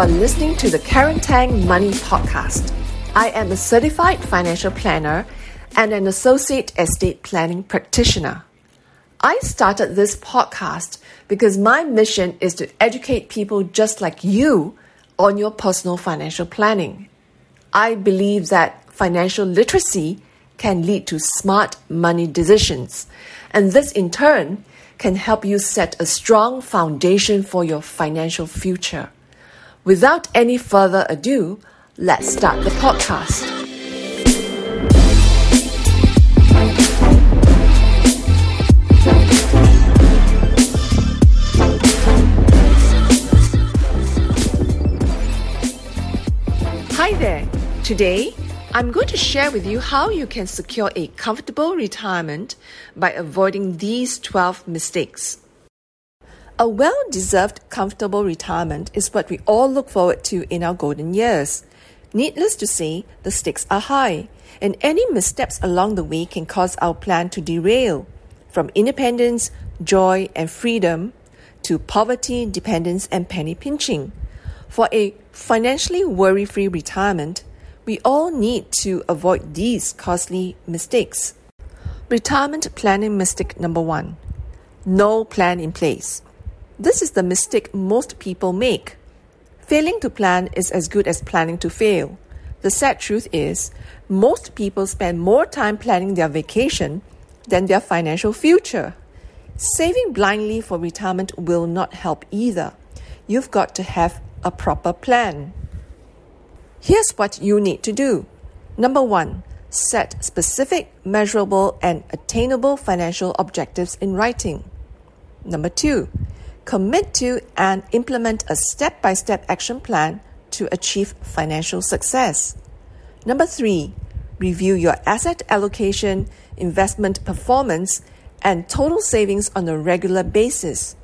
are listening to the Karen Tang Money Podcast. I am a certified financial planner and an associate estate planning practitioner. I started this podcast because my mission is to educate people just like you on your personal financial planning. I believe that financial literacy can lead to smart money decisions, and this in turn can help you set a strong foundation for your financial future. Without any further ado, let's start the podcast. Hi there. Today, I'm going to share with you how you can secure a comfortable retirement by avoiding these 12 mistakes. A well deserved, comfortable retirement is what we all look forward to in our golden years. Needless to say, the stakes are high, and any missteps along the way can cause our plan to derail. From independence, joy, and freedom to poverty, dependence, and penny pinching. For a financially worry free retirement, we all need to avoid these costly mistakes. Retirement planning mistake number one no plan in place. This is the mistake most people make. Failing to plan is as good as planning to fail. The sad truth is, most people spend more time planning their vacation than their financial future. Saving blindly for retirement will not help either. You've got to have a proper plan. Here's what you need to do. Number one, set specific, measurable, and attainable financial objectives in writing. Number two, commit to and implement a step by step action plan to achieve financial success. Number three, review your asset allocation, investment performance, and total savings on a regular basis.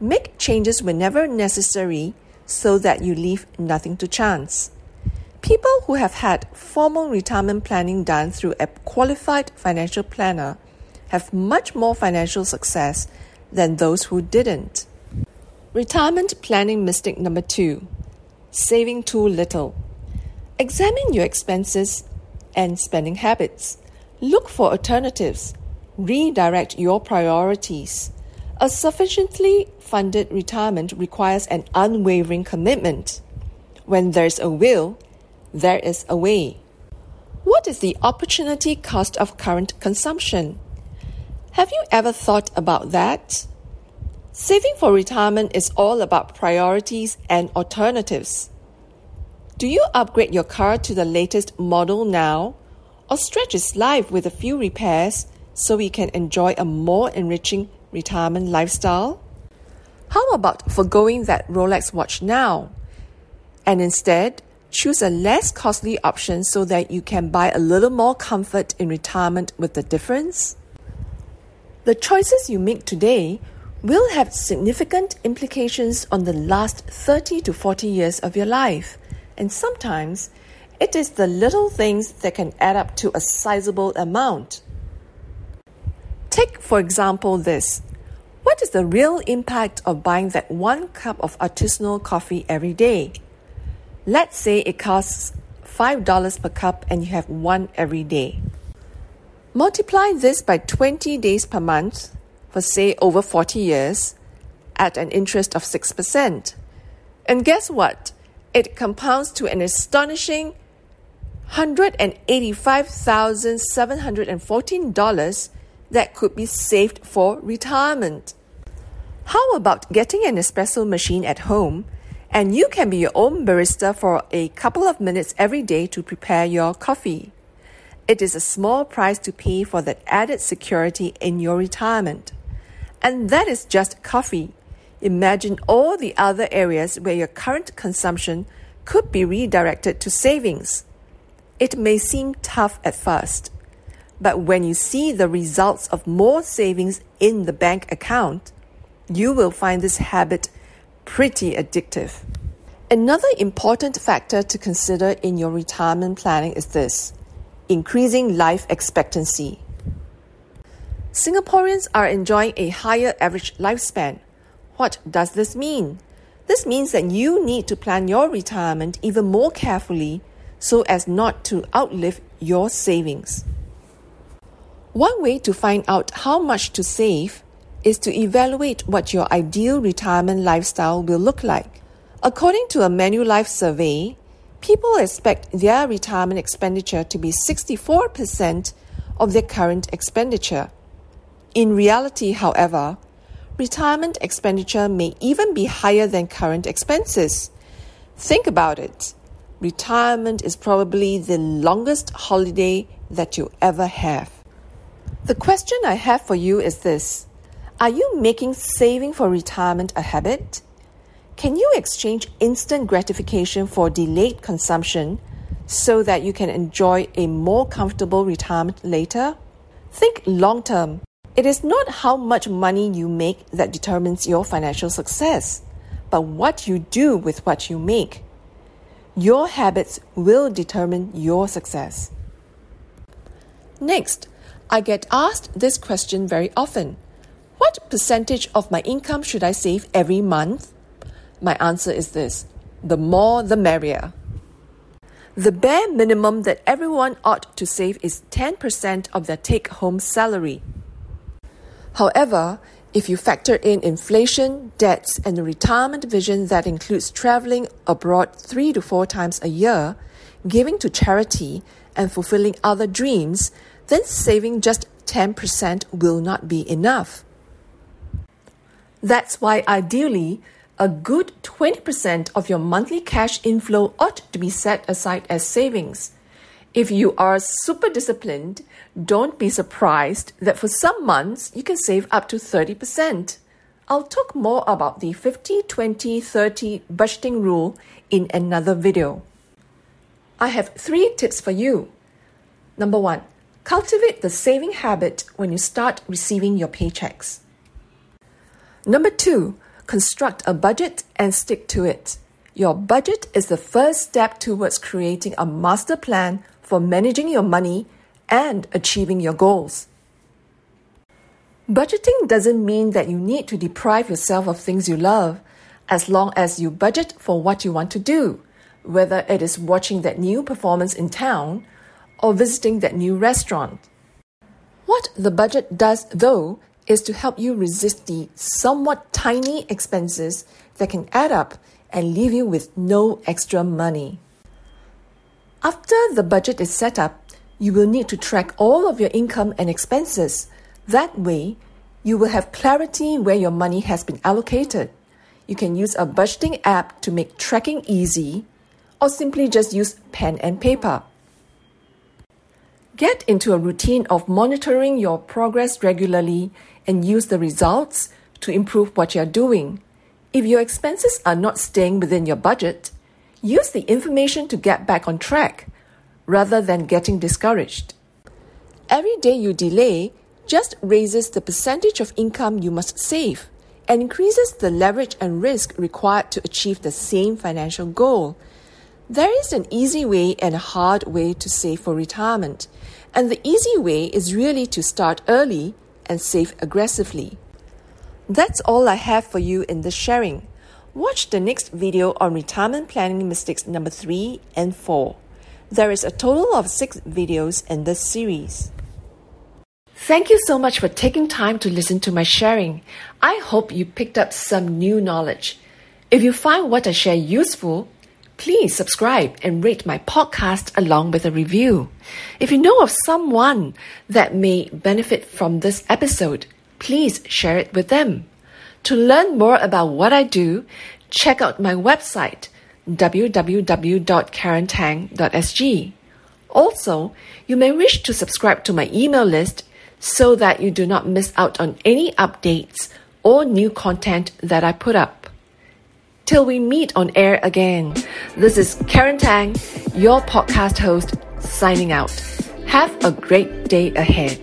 Make changes whenever necessary so that you leave nothing to chance. People who have had formal retirement planning done through a qualified financial planner have much more financial success than those who didn't. Retirement planning mistake number two saving too little. Examine your expenses and spending habits. Look for alternatives. Redirect your priorities. A sufficiently funded retirement requires an unwavering commitment. When there's a will, there is a way. What is the opportunity cost of current consumption? Have you ever thought about that? Saving for retirement is all about priorities and alternatives. Do you upgrade your car to the latest model now or stretch its life with a few repairs so you can enjoy a more enriching retirement lifestyle? How about foregoing that Rolex watch now and instead Choose a less costly option so that you can buy a little more comfort in retirement with the difference. The choices you make today will have significant implications on the last 30 to 40 years of your life, and sometimes it is the little things that can add up to a sizable amount. Take, for example, this. What is the real impact of buying that one cup of artisanal coffee every day? Let's say it costs $5 per cup and you have one every day. Multiply this by 20 days per month for, say, over 40 years at an interest of 6%. And guess what? It compounds to an astonishing $185,714 that could be saved for retirement. How about getting an espresso machine at home and you can be your own barista for a couple of minutes every day to prepare your coffee. It is a small price to pay for that added security in your retirement. And that is just coffee. Imagine all the other areas where your current consumption could be redirected to savings. It may seem tough at first, but when you see the results of more savings in the bank account, you will find this habit pretty addictive. Another important factor to consider in your retirement planning is this increasing life expectancy. Singaporeans are enjoying a higher average lifespan. What does this mean? This means that you need to plan your retirement even more carefully so as not to outlive your savings. One way to find out how much to save is to evaluate what your ideal retirement lifestyle will look like. According to a Manulife survey, people expect their retirement expenditure to be 64% of their current expenditure. In reality, however, retirement expenditure may even be higher than current expenses. Think about it. Retirement is probably the longest holiday that you ever have. The question I have for you is this Are you making saving for retirement a habit? Can you exchange instant gratification for delayed consumption so that you can enjoy a more comfortable retirement later? Think long term. It is not how much money you make that determines your financial success, but what you do with what you make. Your habits will determine your success. Next, I get asked this question very often What percentage of my income should I save every month? My answer is this the more the merrier. The bare minimum that everyone ought to save is 10% of their take home salary. However, if you factor in inflation, debts, and a retirement vision that includes traveling abroad three to four times a year, giving to charity, and fulfilling other dreams, then saving just 10% will not be enough. That's why ideally, a good 20% of your monthly cash inflow ought to be set aside as savings. If you are super disciplined, don't be surprised that for some months you can save up to 30%. I'll talk more about the 50 20 30 budgeting rule in another video. I have three tips for you. Number one, cultivate the saving habit when you start receiving your paychecks. Number two, construct a budget and stick to it. Your budget is the first step towards creating a master plan for managing your money and achieving your goals. Budgeting doesn't mean that you need to deprive yourself of things you love, as long as you budget for what you want to do, whether it is watching that new performance in town or visiting that new restaurant. What the budget does, though, is to help you resist the somewhat tiny expenses that can add up and leave you with no extra money. After the budget is set up, you will need to track all of your income and expenses. That way, you will have clarity where your money has been allocated. You can use a budgeting app to make tracking easy, or simply just use pen and paper. Get into a routine of monitoring your progress regularly and use the results to improve what you're doing. If your expenses are not staying within your budget, use the information to get back on track rather than getting discouraged. Every day you delay just raises the percentage of income you must save and increases the leverage and risk required to achieve the same financial goal. There is an easy way and a hard way to save for retirement, and the easy way is really to start early and save aggressively. That's all I have for you in this sharing. Watch the next video on retirement planning mistakes number 3 and 4. There is a total of 6 videos in this series. Thank you so much for taking time to listen to my sharing. I hope you picked up some new knowledge. If you find what I share useful, please subscribe and rate my podcast along with a review. If you know of someone that may benefit from this episode, please share it with them. To learn more about what I do, check out my website www.karentang.sg. Also, you may wish to subscribe to my email list so that you do not miss out on any updates or new content that I put up. Till we meet on air again, this is Karen Tang, your podcast host, signing out. Have a great day ahead.